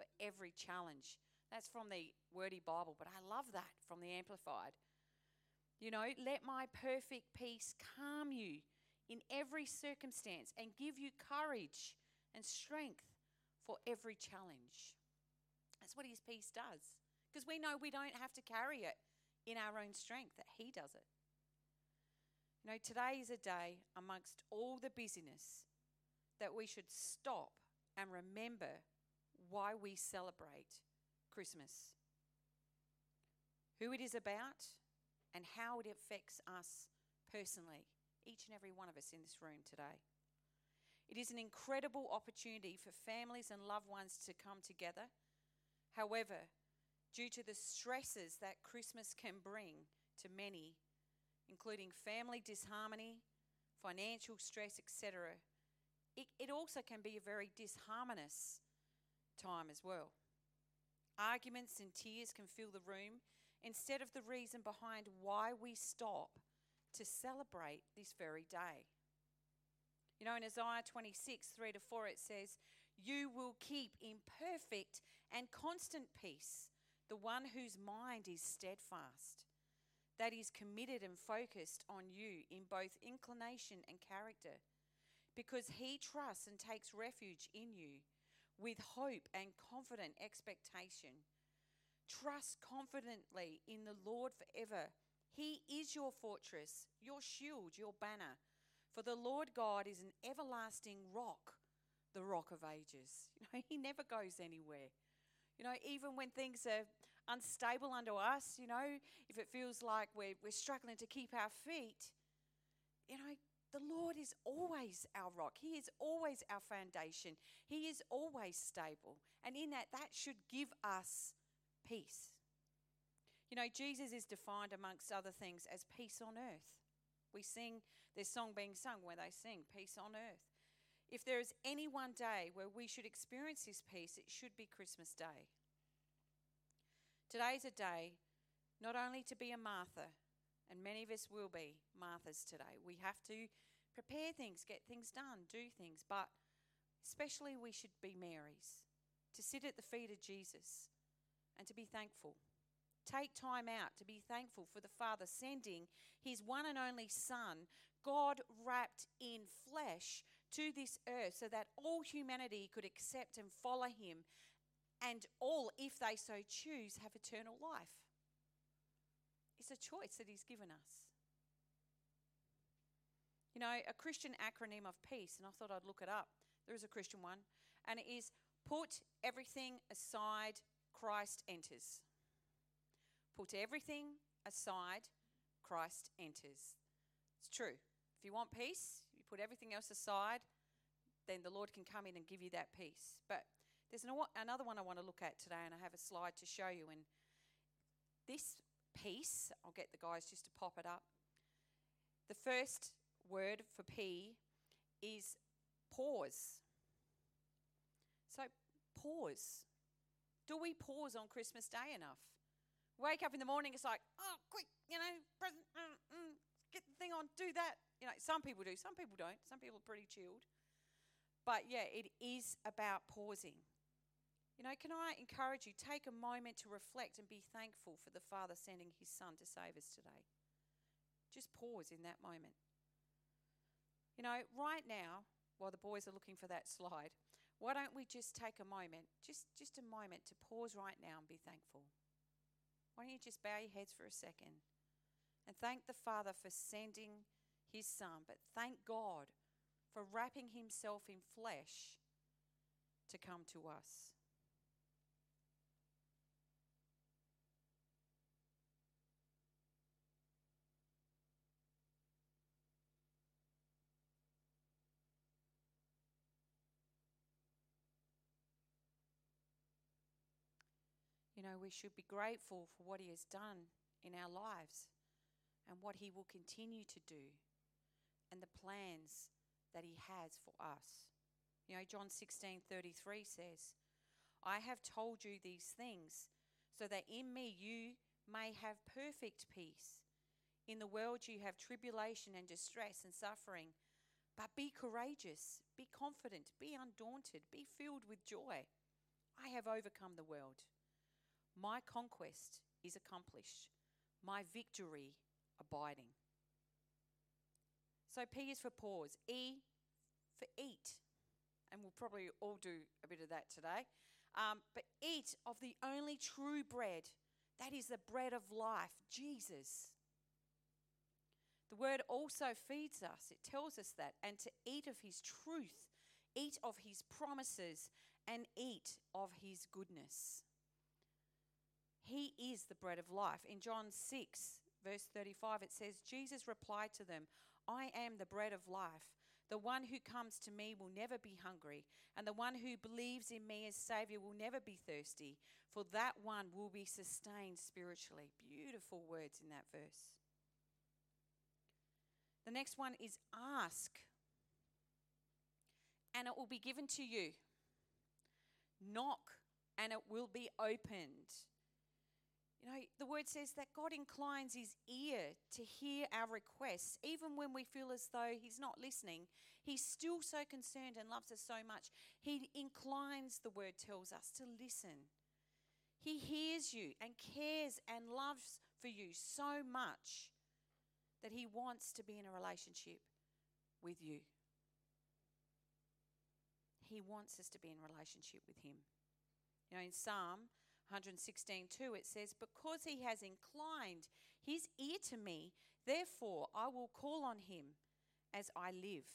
for every challenge. That's from the Wordy Bible, but I love that from the Amplified. You know, let my perfect peace calm you in every circumstance and give you courage and strength for every challenge. That's what his peace does. Because we know we don't have to carry it in our own strength, that he does it. You know, today is a day amongst all the busyness that we should stop and remember why we celebrate Christmas, who it is about, and how it affects us personally, each and every one of us in this room today. It is an incredible opportunity for families and loved ones to come together. However, due to the stresses that Christmas can bring to many, including family disharmony, financial stress, etc., it, it also can be a very disharmonious time as well. Arguments and tears can fill the room instead of the reason behind why we stop to celebrate this very day. You know, in Isaiah 26, 3 to 4, it says, You will keep in perfect and constant peace the one whose mind is steadfast, that is committed and focused on you in both inclination and character, because he trusts and takes refuge in you with hope and confident expectation. Trust confidently in the Lord forever. He is your fortress, your shield, your banner. For the Lord God is an everlasting rock, the rock of ages. You know, He never goes anywhere. You know, even when things are unstable under us, you know, if it feels like we're, we're struggling to keep our feet, you know, the Lord is always our rock. He is always our foundation. He is always stable. And in that, that should give us peace. You know, Jesus is defined amongst other things as peace on earth. We sing, this song being sung where they sing, Peace on Earth. If there is any one day where we should experience this peace, it should be Christmas Day. Today is a day not only to be a Martha, and many of us will be Marthas today. We have to prepare things, get things done, do things, but especially we should be Marys, to sit at the feet of Jesus and to be thankful. Take time out to be thankful for the Father sending his one and only Son, God wrapped in flesh, to this earth so that all humanity could accept and follow him, and all, if they so choose, have eternal life. A choice that He's given us. You know, a Christian acronym of peace, and I thought I'd look it up. There is a Christian one, and it is put everything aside, Christ enters. Put everything aside, Christ enters. It's true. If you want peace, you put everything else aside, then the Lord can come in and give you that peace. But there's another one I want to look at today, and I have a slide to show you. And this peace. I'll get the guys just to pop it up. The first word for P is pause. So, pause. Do we pause on Christmas Day enough? Wake up in the morning, it's like, oh, quick, you know, present, mm, mm, get the thing on, do that. You know, some people do, some people don't. Some people are pretty chilled. But yeah, it is about pausing. You know, can I encourage you, take a moment to reflect and be thankful for the Father sending his Son to save us today. Just pause in that moment. You know, right now, while the boys are looking for that slide, why don't we just take a moment, just, just a moment to pause right now and be thankful? Why don't you just bow your heads for a second and thank the Father for sending his Son, but thank God for wrapping himself in flesh to come to us. You know, we should be grateful for what He has done in our lives and what He will continue to do and the plans that He has for us. You know, John 16 33 says, I have told you these things so that in me you may have perfect peace. In the world you have tribulation and distress and suffering, but be courageous, be confident, be undaunted, be filled with joy. I have overcome the world. My conquest is accomplished, my victory abiding. So P is for pause, E for eat. And we'll probably all do a bit of that today. Um, but eat of the only true bread. That is the bread of life, Jesus. The word also feeds us, it tells us that, and to eat of his truth, eat of his promises, and eat of his goodness. He is the bread of life. In John 6, verse 35, it says, Jesus replied to them, I am the bread of life. The one who comes to me will never be hungry, and the one who believes in me as Savior will never be thirsty, for that one will be sustained spiritually. Beautiful words in that verse. The next one is ask, and it will be given to you. Knock, and it will be opened. You know, the word says that God inclines his ear to hear our requests, even when we feel as though he's not listening. He's still so concerned and loves us so much. He inclines, the word tells us, to listen. He hears you and cares and loves for you so much that he wants to be in a relationship with you. He wants us to be in relationship with him. You know, in Psalm 116 2, it says, Because he has inclined his ear to me, therefore I will call on him as I live.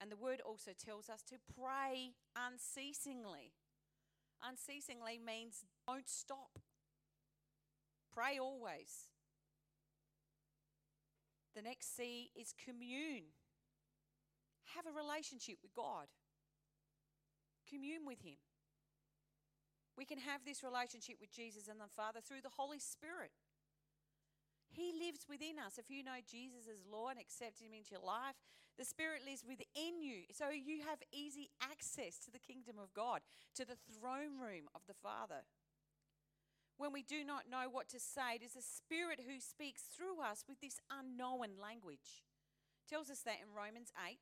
And the word also tells us to pray unceasingly. Unceasingly means don't stop, pray always. The next C is commune. Have a relationship with God, commune with Him. We can have this relationship with Jesus and the Father through the Holy Spirit. He lives within us. If you know Jesus as Lord and accept Him into your life, the Spirit lives within you. So you have easy access to the kingdom of God, to the throne room of the Father. When we do not know what to say, it is the Spirit who speaks through us with this unknown language. It tells us that in Romans 8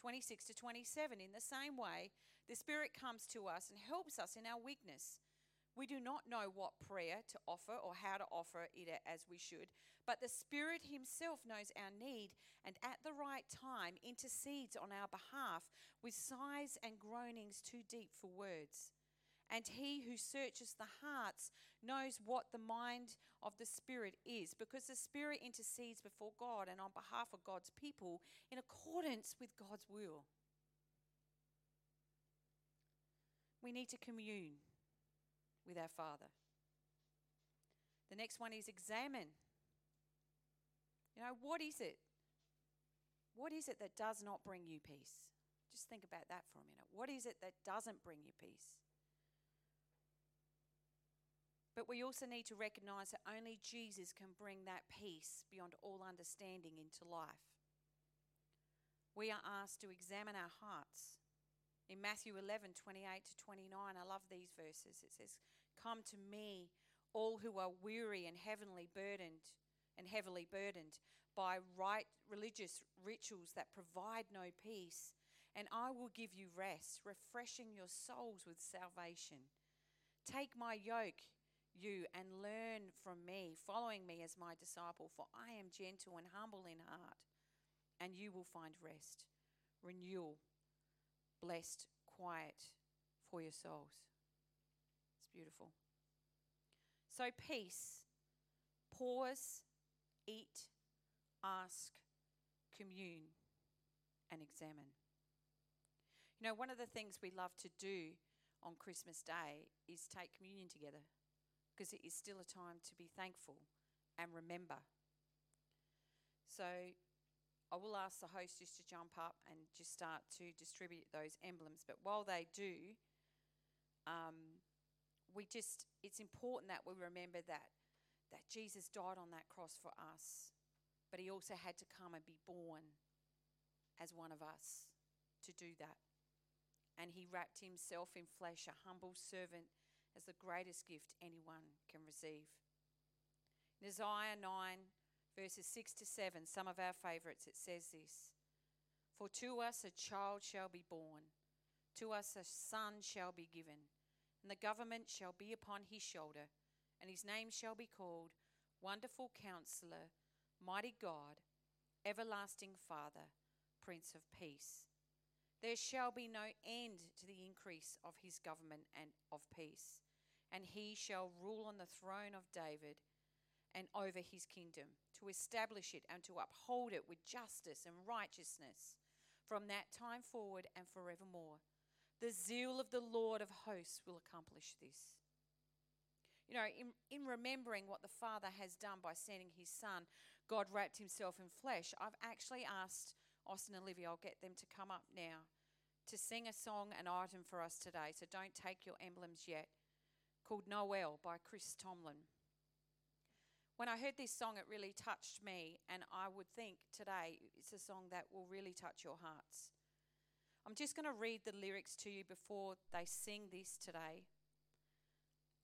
26 to 27. In the same way, the Spirit comes to us and helps us in our weakness. We do not know what prayer to offer or how to offer it as we should, but the Spirit Himself knows our need and at the right time intercedes on our behalf with sighs and groanings too deep for words. And he who searches the hearts knows what the mind of the Spirit is, because the Spirit intercedes before God and on behalf of God's people in accordance with God's will. We need to commune with our Father. The next one is examine. You know, what is it? What is it that does not bring you peace? Just think about that for a minute. What is it that doesn't bring you peace? But we also need to recognize that only Jesus can bring that peace beyond all understanding into life. We are asked to examine our hearts. In Matthew 11, 28 to 29, I love these verses. It says, Come to me, all who are weary and heavily burdened, and heavily burdened by right religious rituals that provide no peace, and I will give you rest, refreshing your souls with salvation. Take my yoke you and learn from me, following me as my disciple, for I am gentle and humble in heart, and you will find rest, renewal, blessed, quiet for your souls. It's beautiful. So, peace, pause, eat, ask, commune, and examine. You know, one of the things we love to do on Christmas Day is take communion together because it is still a time to be thankful and remember. So I will ask the hostess to jump up and just start to distribute those emblems. But while they do, um, we just it's important that we remember that that Jesus died on that cross for us, but he also had to come and be born as one of us to do that. And he wrapped himself in flesh, a humble servant as the greatest gift anyone can receive. In Isaiah 9, verses 6 to 7, some of our favourites, it says this For to us a child shall be born, to us a son shall be given, and the government shall be upon his shoulder, and his name shall be called Wonderful Counselor, Mighty God, Everlasting Father, Prince of Peace. There shall be no end to the increase of his government and of peace, and he shall rule on the throne of David and over his kingdom, to establish it and to uphold it with justice and righteousness from that time forward and forevermore. The zeal of the Lord of hosts will accomplish this. You know, in, in remembering what the Father has done by sending his Son, God wrapped himself in flesh. I've actually asked Austin and Olivia, I'll get them to come up now, to sing a song, an item for us today. So don't take your emblems yet, called Noel by Chris Tomlin. When I heard this song, it really touched me, and I would think today it's a song that will really touch your hearts. I'm just going to read the lyrics to you before they sing this today.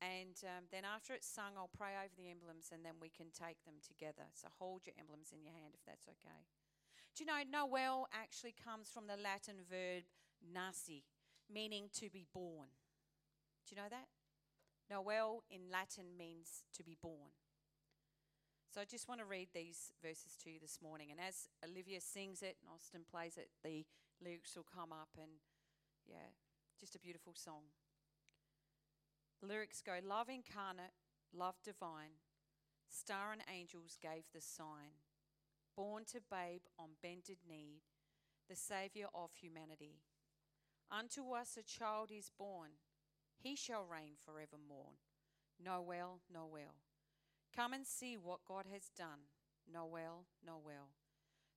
And um, then after it's sung, I'll pray over the emblems and then we can take them together. So hold your emblems in your hand if that's okay. Do you know, Noel actually comes from the Latin verb nasi, meaning to be born. Do you know that? Noel in Latin means to be born. So I just want to read these verses to you this morning. And as Olivia sings it and Austin plays it, the lyrics will come up. And yeah, just a beautiful song. The lyrics go Love incarnate, love divine, star and angels gave the sign. Born to babe on bended knee, the Saviour of humanity. Unto us a child is born, he shall reign forevermore. Noel, Noel. Come and see what God has done. Noel, Noel.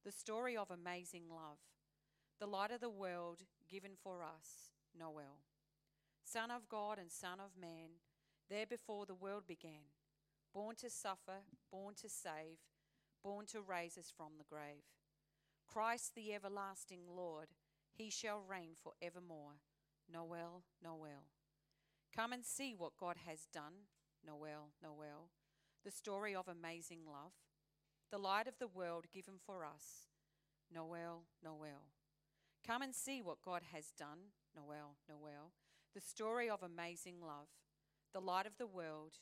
The story of amazing love. The light of the world given for us. Noel. Son of God and Son of man, there before the world began. Born to suffer, born to save, born to raise us from the grave. Christ the everlasting Lord, he shall reign for evermore. Noel, Noel. Come and see what God has done. Noel, Noel the story of amazing love, the light of the world given for us. Noel, Noel. Come and see what God has done. Noel, Noel. The story of amazing love, the light of the world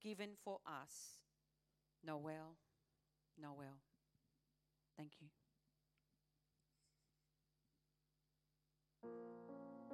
given for us. Noel, Noel. Thank you.